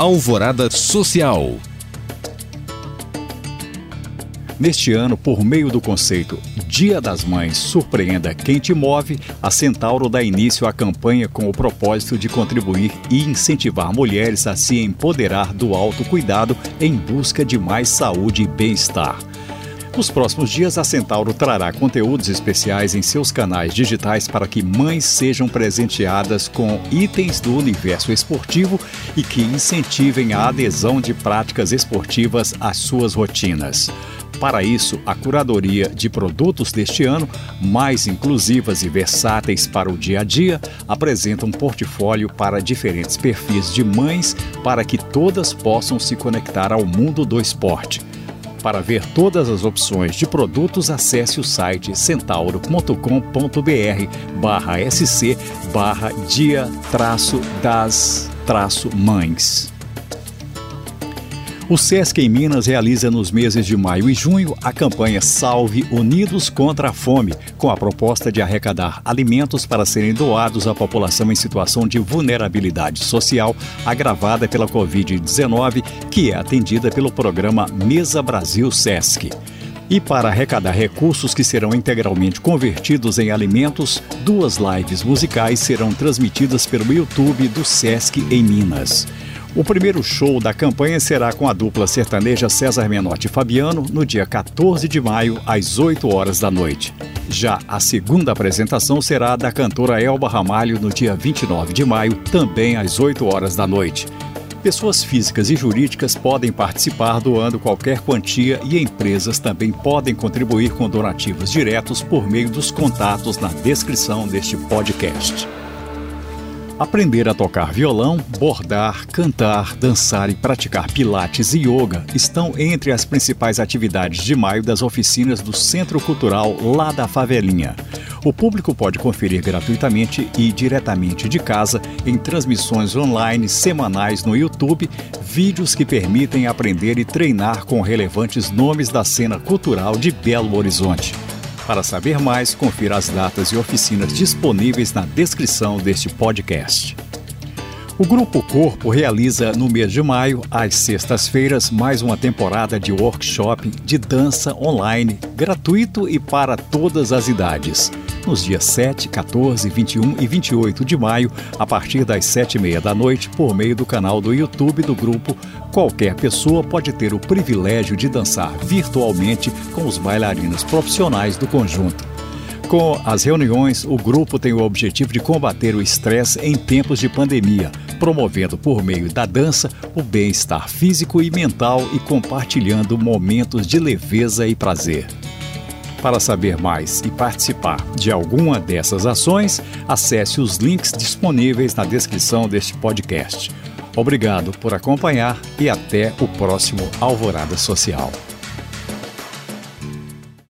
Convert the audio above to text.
Alvorada Social. Neste ano, por meio do conceito Dia das Mães Surpreenda Quem Te Move, a Centauro dá início à campanha com o propósito de contribuir e incentivar mulheres a se empoderar do autocuidado em busca de mais saúde e bem-estar. Nos próximos dias, a Centauro trará conteúdos especiais em seus canais digitais para que mães sejam presenteadas com itens do universo esportivo e que incentivem a adesão de práticas esportivas às suas rotinas. Para isso, a curadoria de produtos deste ano, mais inclusivas e versáteis para o dia a dia, apresenta um portfólio para diferentes perfis de mães para que todas possam se conectar ao mundo do esporte. Para ver todas as opções de produtos, acesse o site centauro.com.br barra sc barra dia traço das traço mães. O SESC em Minas realiza nos meses de maio e junho a campanha Salve Unidos contra a Fome, com a proposta de arrecadar alimentos para serem doados à população em situação de vulnerabilidade social agravada pela Covid-19, que é atendida pelo programa Mesa Brasil SESC. E para arrecadar recursos que serão integralmente convertidos em alimentos, duas lives musicais serão transmitidas pelo YouTube do SESC em Minas. O primeiro show da campanha será com a dupla sertaneja César Menotti e Fabiano no dia 14 de maio, às 8 horas da noite. Já a segunda apresentação será da cantora Elba Ramalho no dia 29 de maio, também às 8 horas da noite. Pessoas físicas e jurídicas podem participar doando qualquer quantia e empresas também podem contribuir com donativos diretos por meio dos contatos na descrição deste podcast. Aprender a tocar violão, bordar, cantar, dançar e praticar pilates e yoga estão entre as principais atividades de maio das oficinas do Centro Cultural lá da Favelinha. O público pode conferir gratuitamente e diretamente de casa em transmissões online semanais no YouTube, vídeos que permitem aprender e treinar com relevantes nomes da cena cultural de Belo Horizonte. Para saber mais, confira as datas e oficinas disponíveis na descrição deste podcast. O Grupo Corpo realiza no mês de maio, às sextas-feiras, mais uma temporada de workshop de dança online, gratuito e para todas as idades nos dias 7, 14, 21 e 28 de maio, a partir das 7 e meia da noite, por meio do canal do YouTube do grupo. Qualquer pessoa pode ter o privilégio de dançar virtualmente com os bailarinos profissionais do conjunto. Com as reuniões, o grupo tem o objetivo de combater o estresse em tempos de pandemia, promovendo por meio da dança o bem-estar físico e mental e compartilhando momentos de leveza e prazer. Para saber mais e participar de alguma dessas ações, acesse os links disponíveis na descrição deste podcast. Obrigado por acompanhar e até o próximo Alvorada Social.